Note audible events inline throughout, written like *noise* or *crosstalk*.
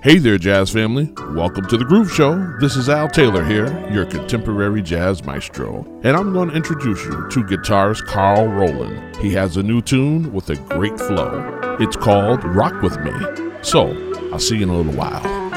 Hey there, jazz family. Welcome to the Groove Show. This is Al Taylor here, your contemporary jazz maestro. And I'm going to introduce you to guitarist Carl Roland. He has a new tune with a great flow. It's called Rock With Me. So, I'll see you in a little while.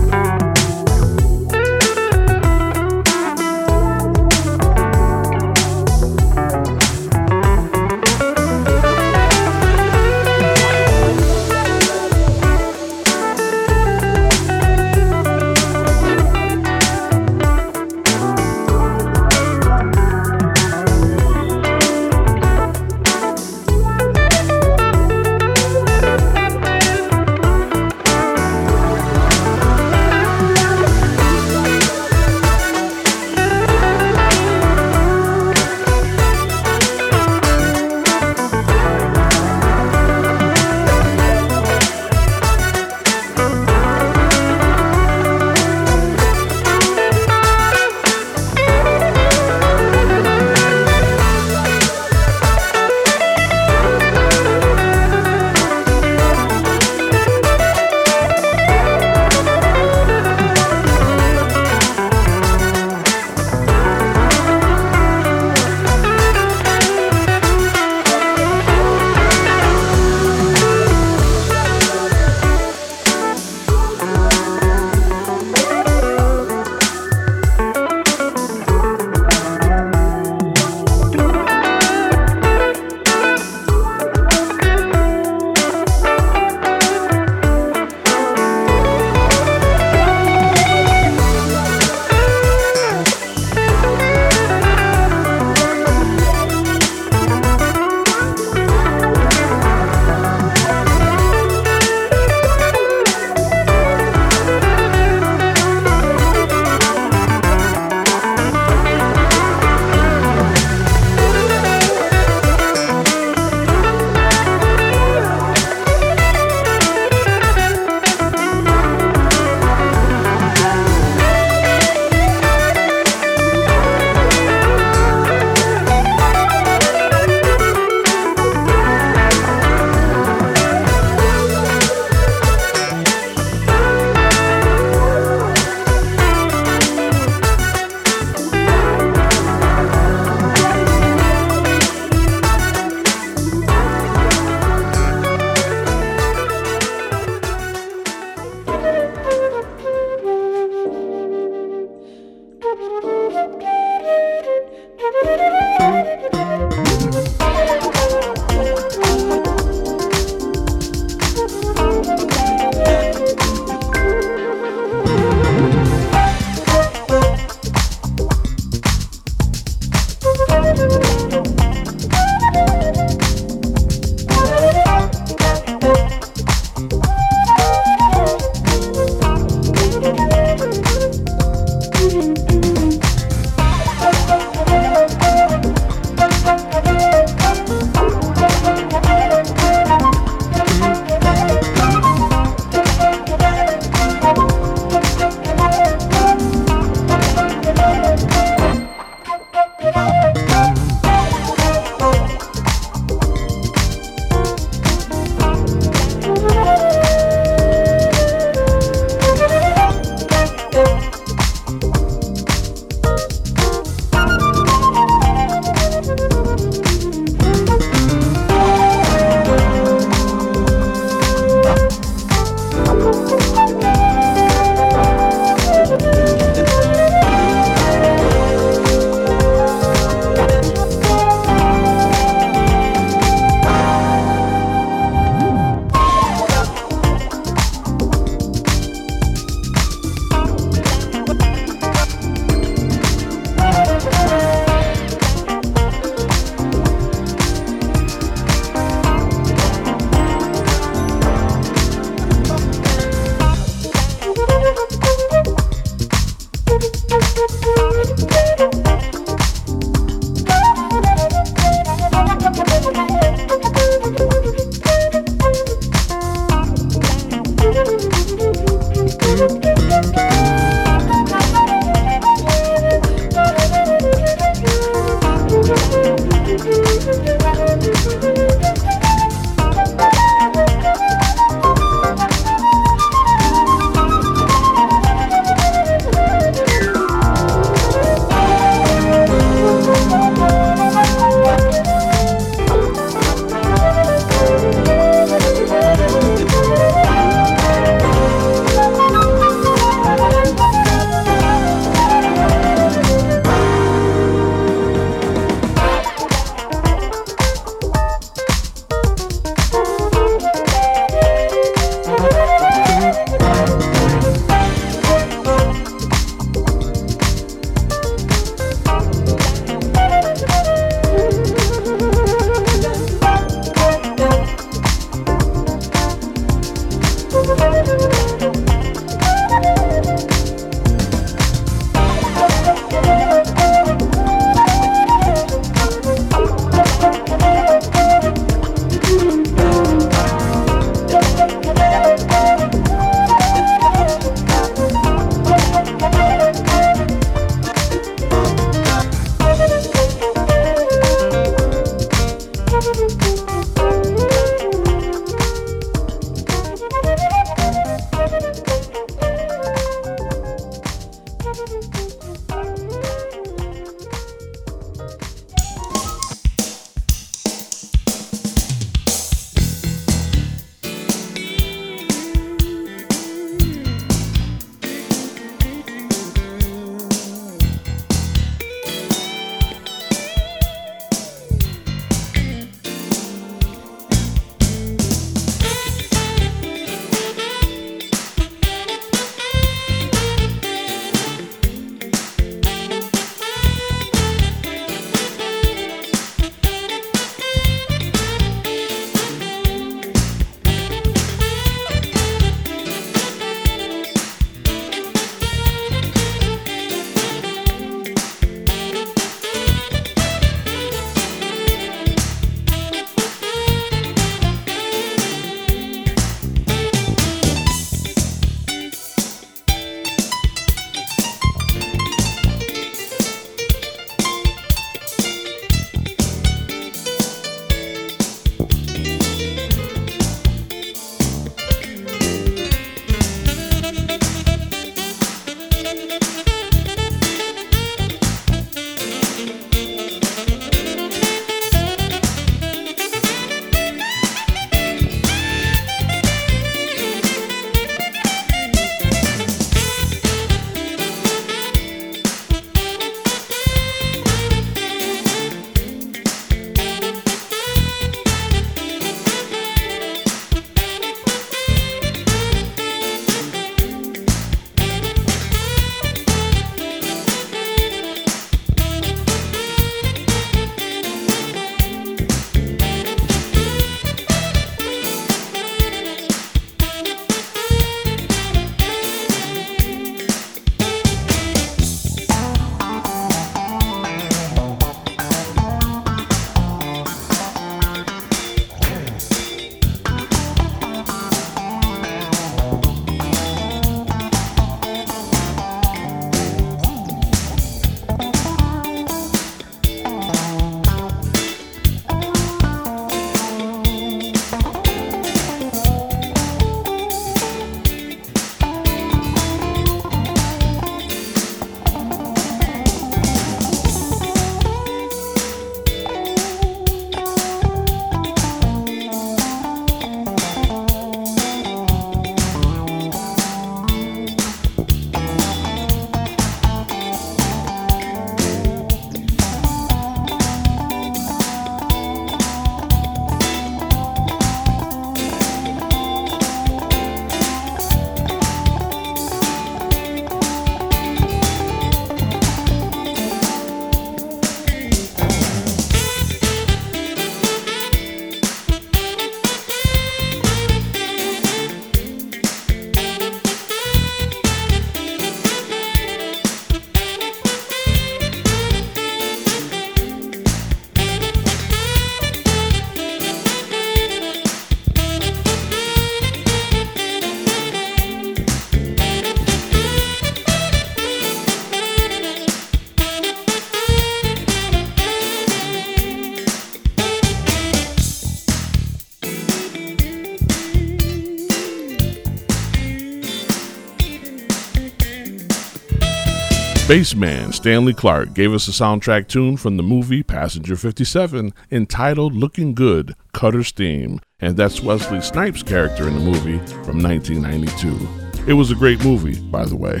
Spaceman Stanley Clarke gave us a soundtrack tune from the movie Passenger 57 entitled Looking Good, Cutter's Theme, and that's Wesley Snipes' character in the movie from 1992. It was a great movie, by the way.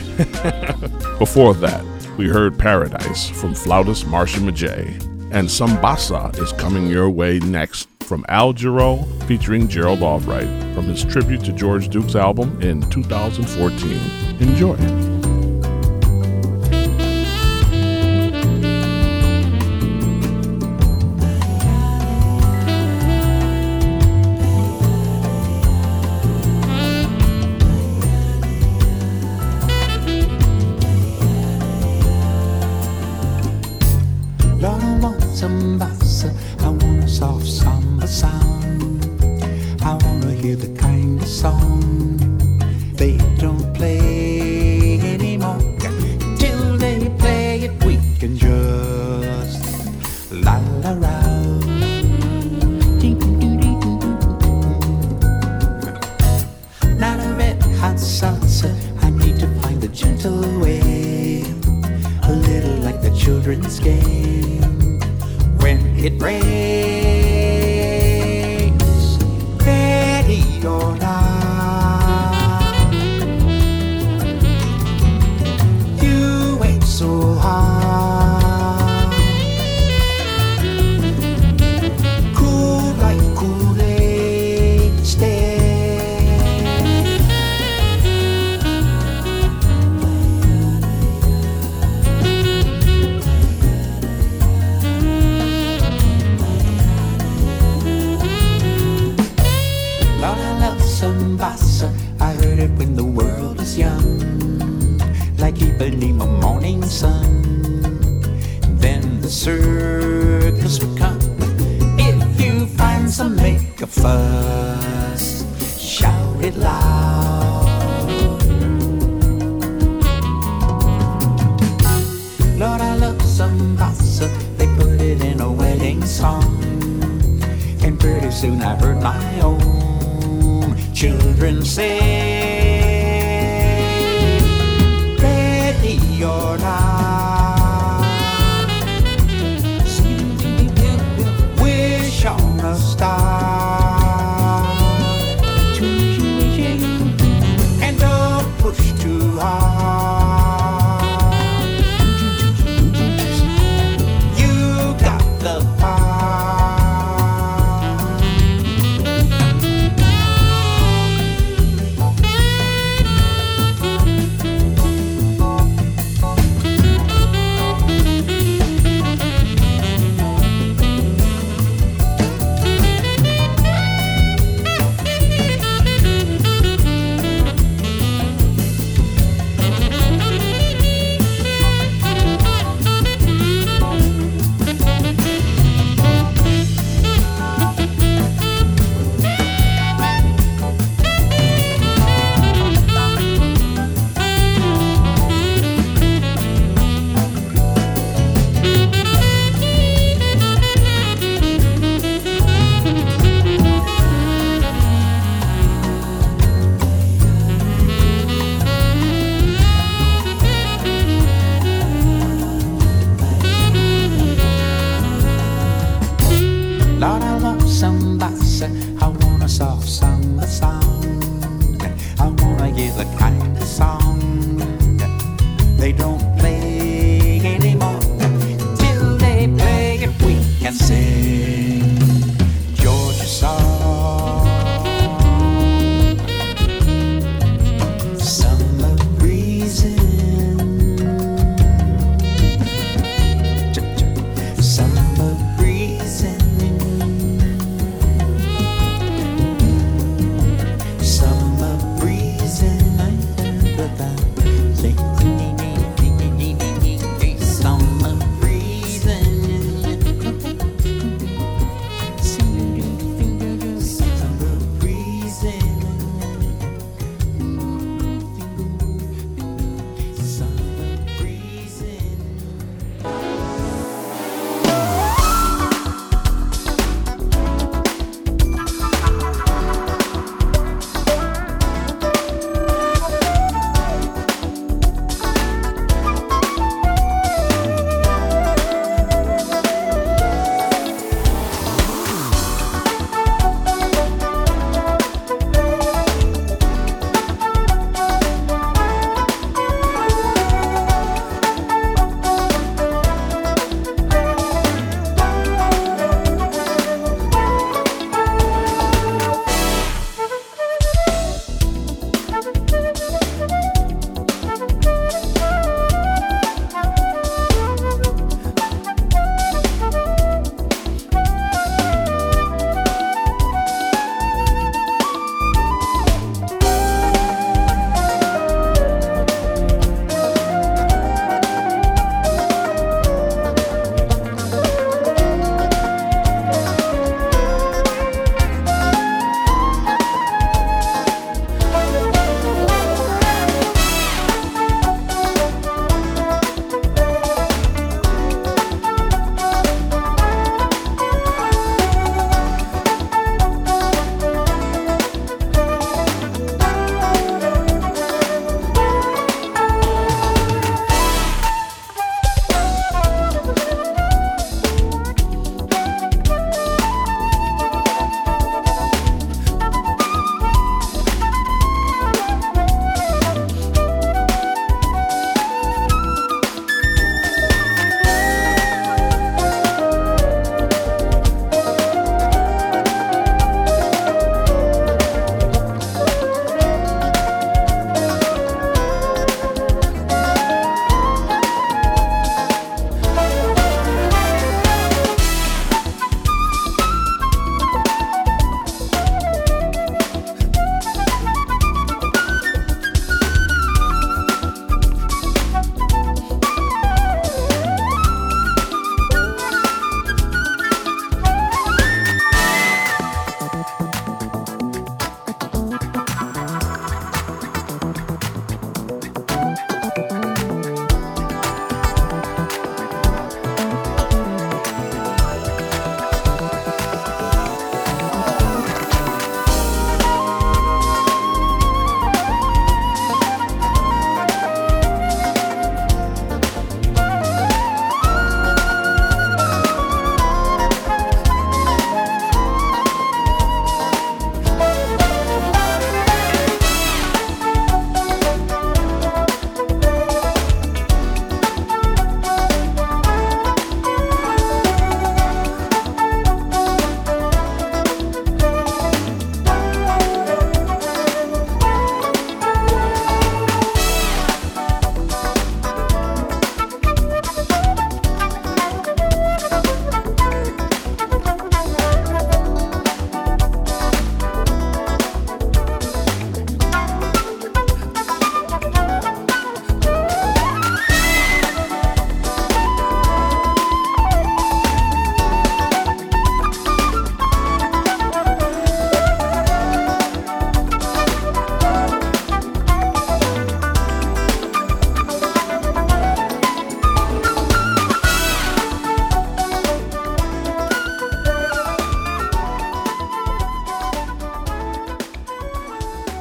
*laughs* Before that, we heard Paradise from flautist Marcia Miget, and Sambasa is coming your way next from Al Jarreau featuring Gerald Albright from his tribute to George Duke's album in 2014. Enjoy.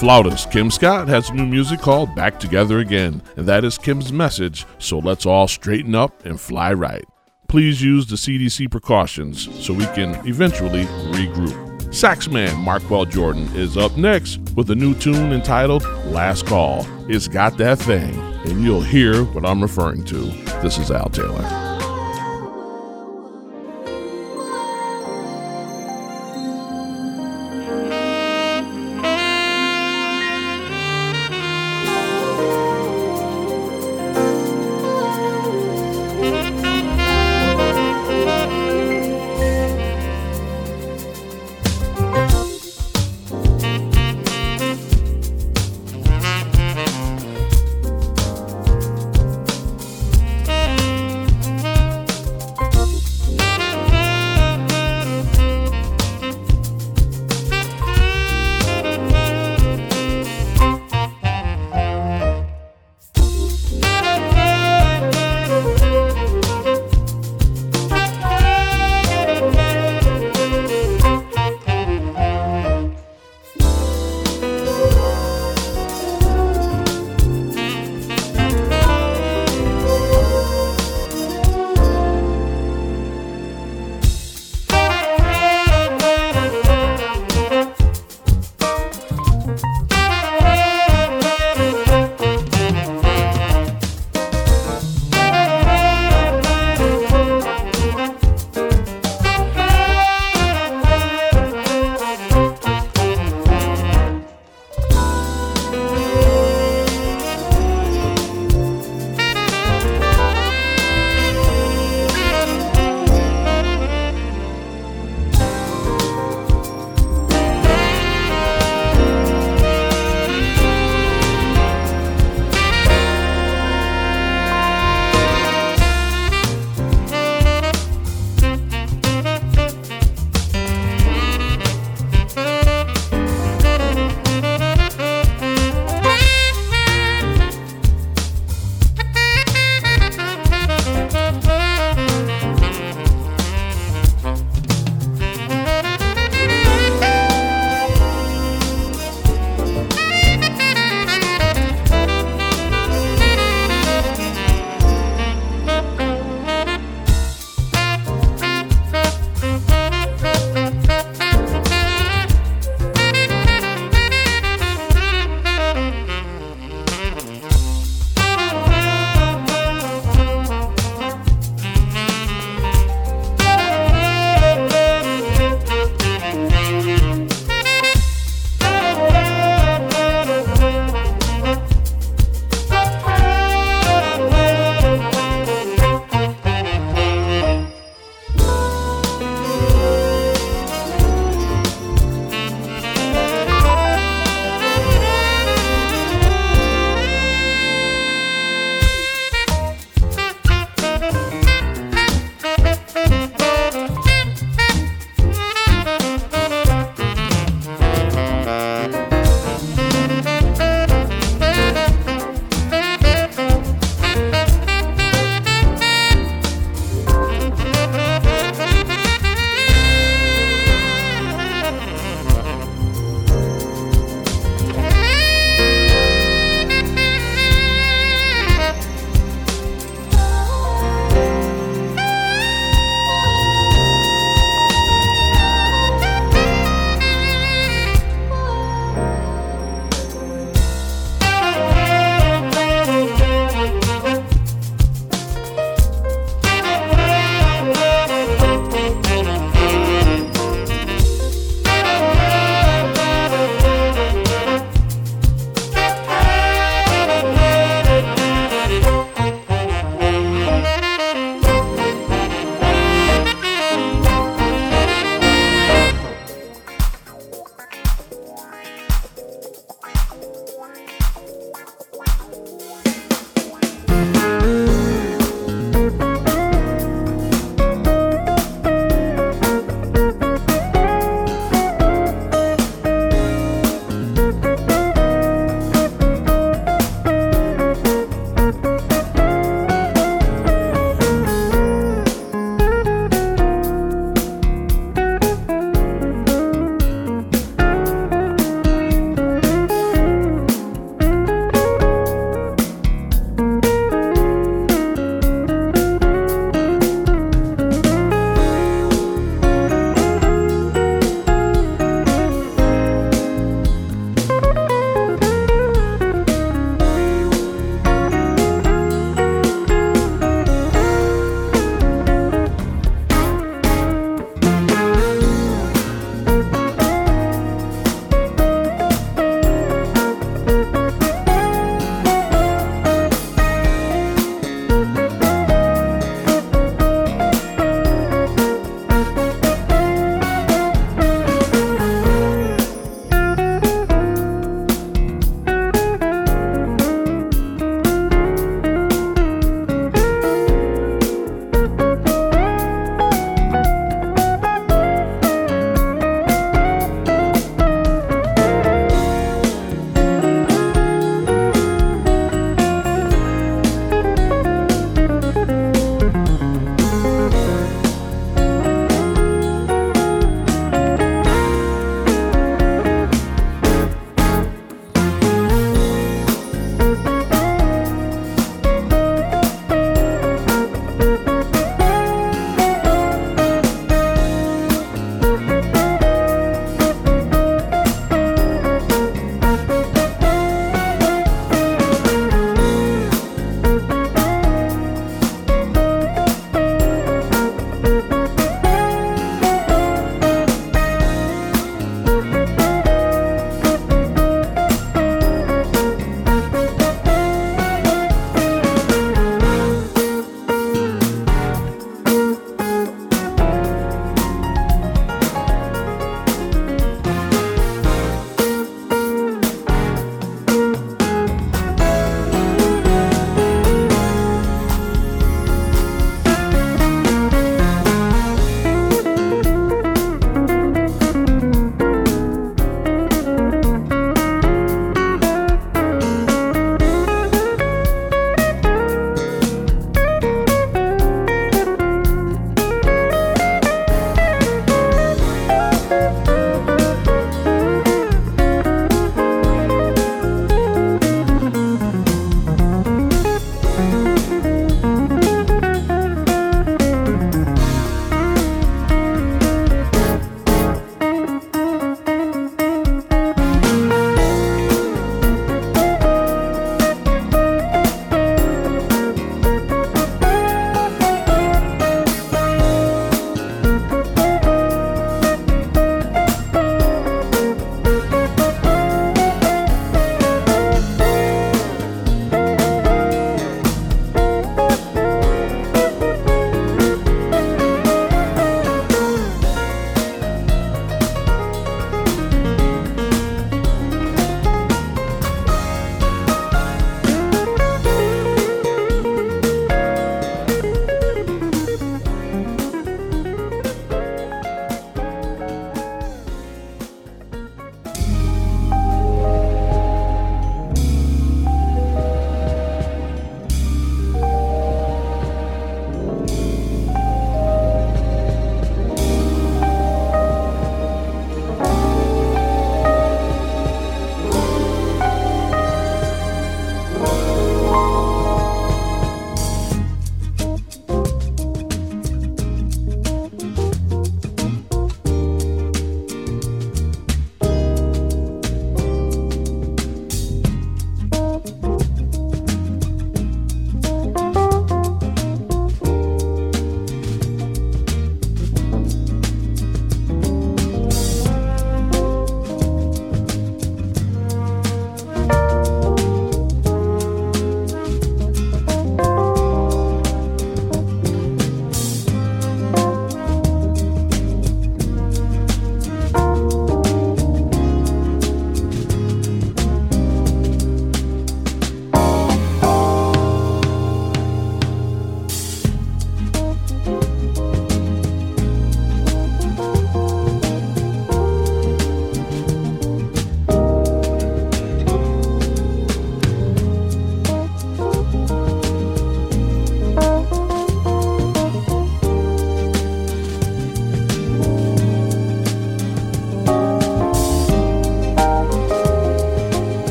Flautist Kim Scott has new music called Back Together Again, and that is Kim's message, so let's all straighten up and fly right. Please use the CDC precautions so we can eventually regroup. Saxman Marqueal Jordan is up next with a new tune entitled Last Call. It's got that thing, and you'll hear what I'm referring to. This is Al Taylor.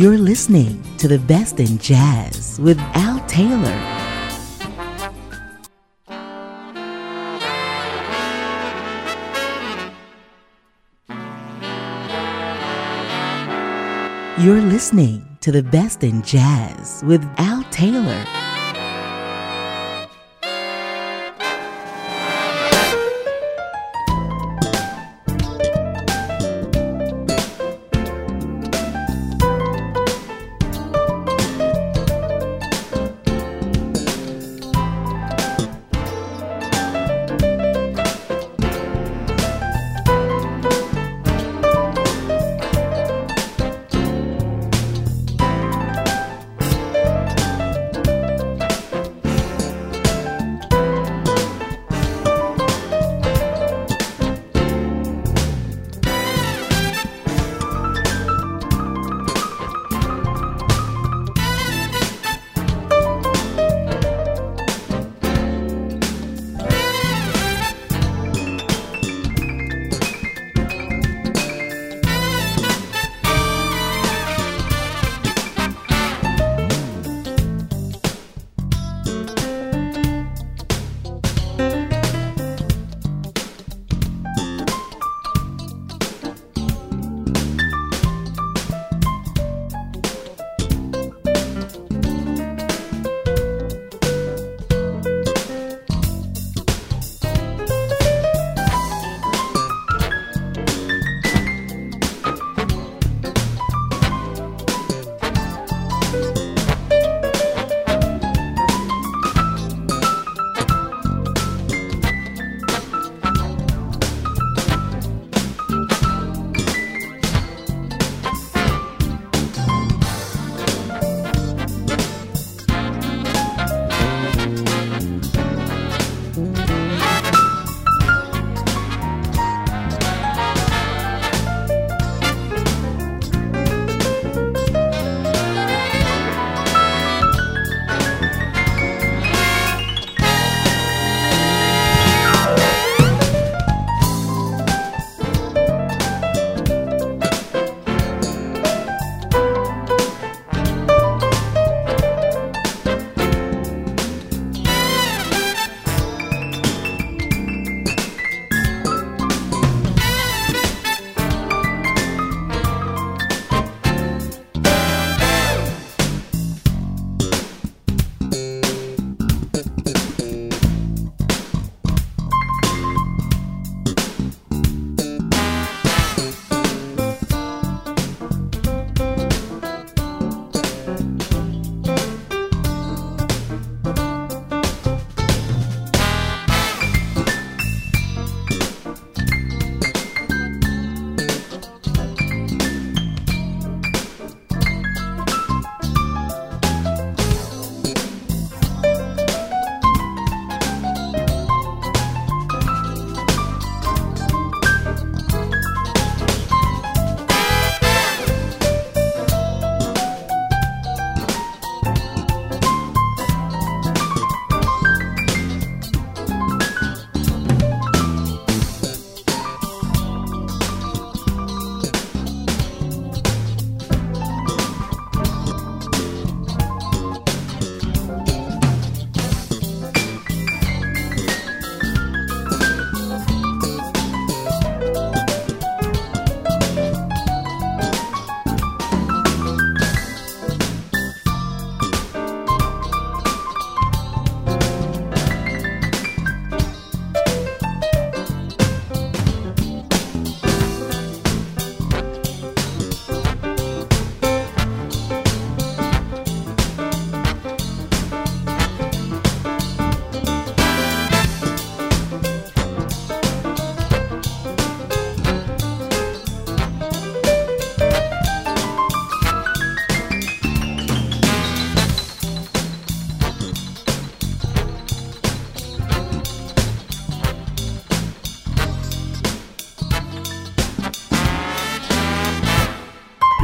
You're listening to the best in jazz with Al Taylor. You're listening to the best in jazz with Al Taylor.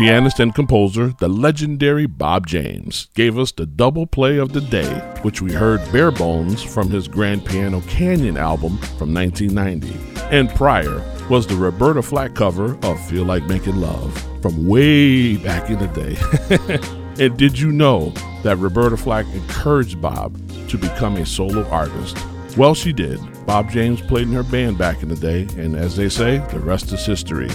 Pianist and composer, the legendary Bob James, gave us the double play of the day, which we heard bare bones from his Grand Piano Canyon album from 1990. And prior, was the Roberta Flack cover of Feel Like Making Love from way back in the day. *laughs* and did you know that Roberta Flack encouraged Bob to become a solo artist? Well, she did. Bob James played in her band back in the day, and as they say, the rest is history.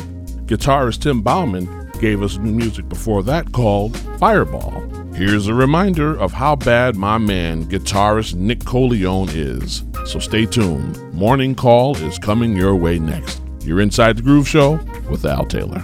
Guitarist Tim Bowman gave us new music before that called Fireball. Here's a reminder of how bad my man, guitarist Nick Colionne, is. So stay tuned. Morning Call is coming your way next. You're inside the Groove Show with Al Taylor.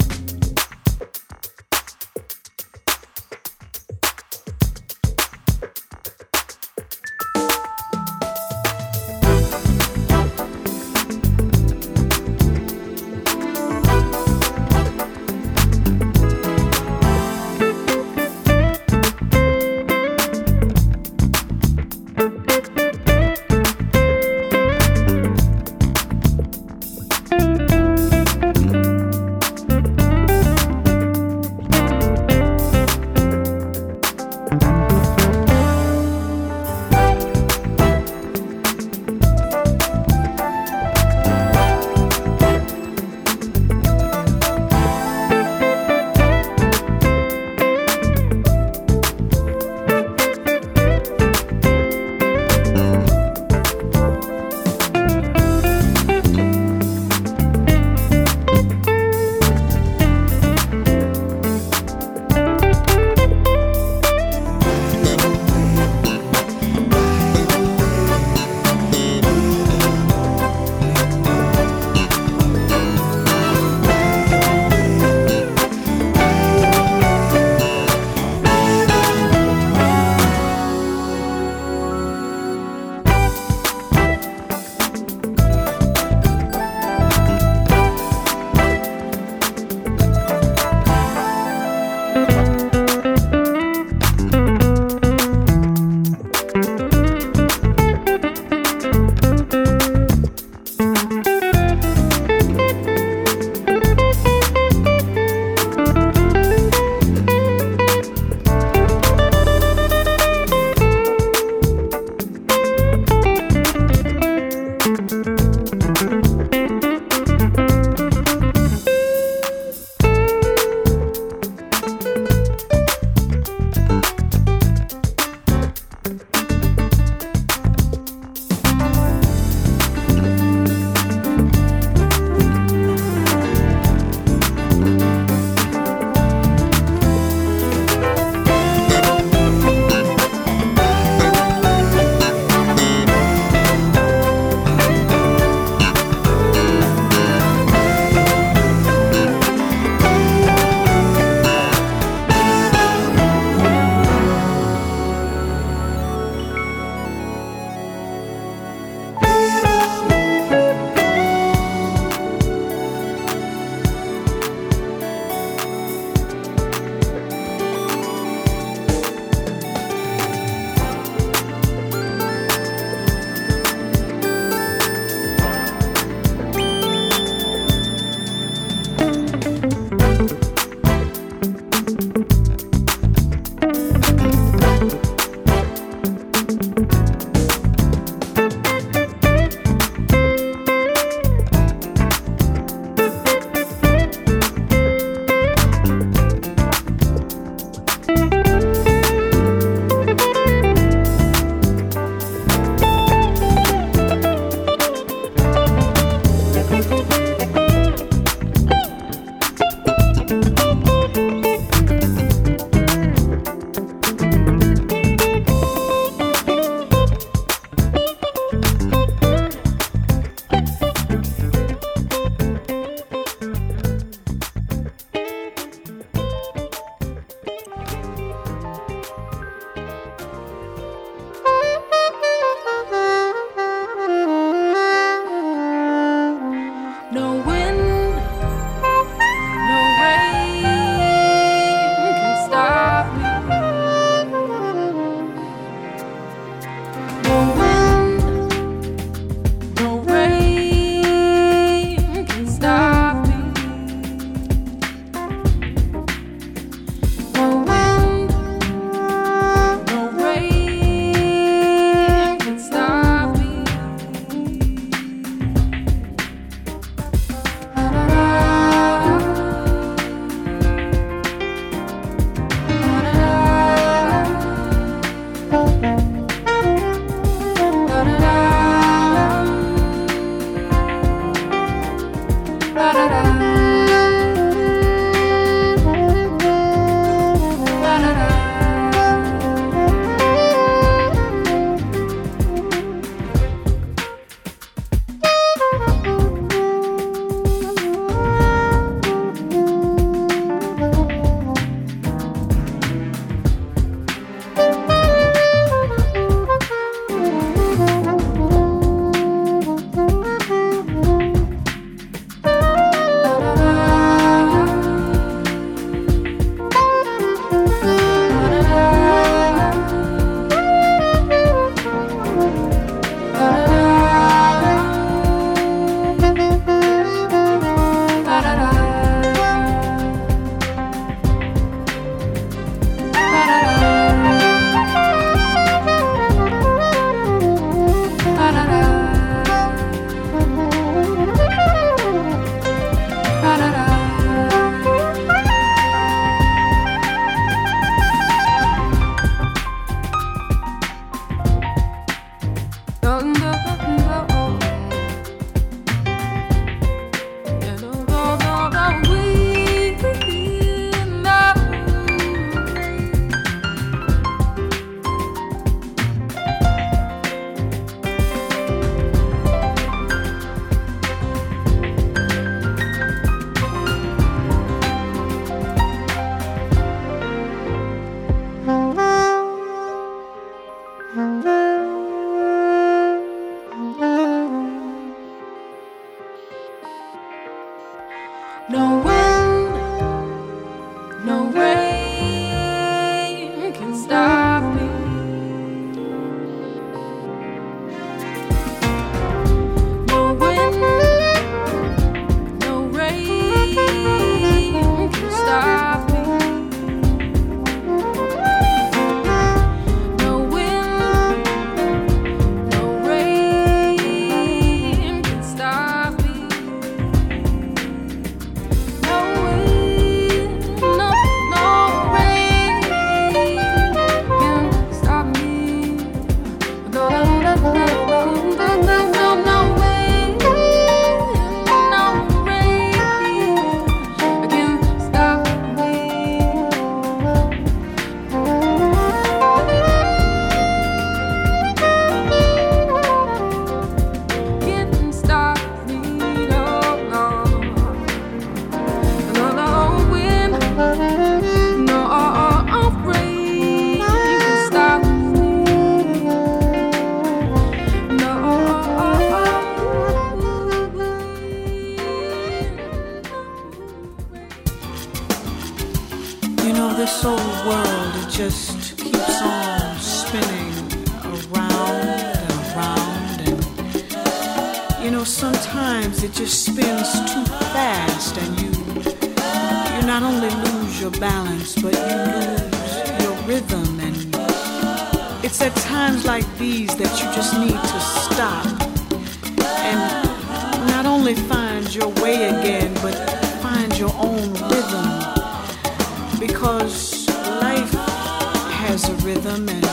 Sometimes it just spins too fast and you, you not only lose your balance, but you lose your rhythm. And it's at times like these that you just need to stop and not only find your way again, but find your own rhythm. Because life has a rhythm and,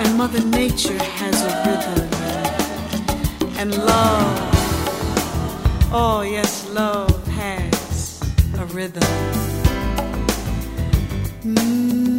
and Mother Nature has a rhythm. And, love, oh yes, love has a rhythm. Ain't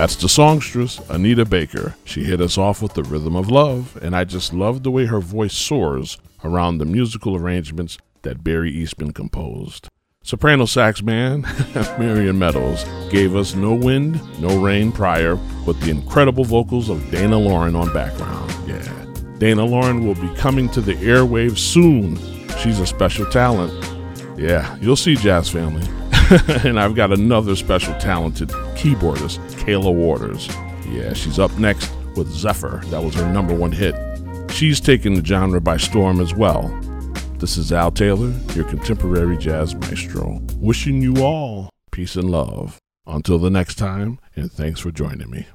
That's the songstress, Anita Baker. She hit us off with the rhythm of love, and I just love the way her voice soars around the musical arrangements that Barry Eastmond composed. Soprano sax man *laughs* Marion Meadows gave us No Wind, No Rain prior with the incredible vocals of Dana Lauren on background. Yeah. Dana Lauren will be coming to the airwaves soon. She's a special talent. Yeah, you'll see Jazz Family. *laughs* and I've got another special talented keyboardist, Kayla Waters. Yeah, she's up next with Zephyr. That was her number one hit. She's taken the genre by storm as well. This is Al Taylor, your contemporary jazz maestro, wishing you all peace and love. Until the next time, and thanks for joining me.